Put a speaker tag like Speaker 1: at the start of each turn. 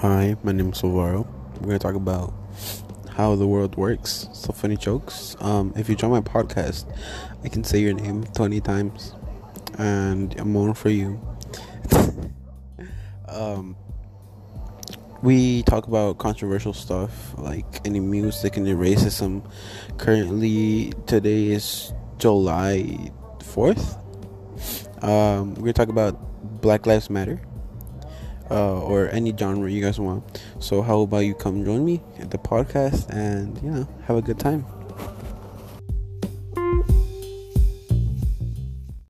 Speaker 1: Hi, my name is Alvaro. We're gonna talk about how the world works. So funny jokes. Um, if you join my podcast, I can say your name twenty times, and I'm more for you. um, we talk about controversial stuff like any music and racism. Currently, today is July fourth. Um, we're gonna talk about Black Lives Matter uh, or any genre you guys want. So how about you come join me at the podcast and you know have a good time.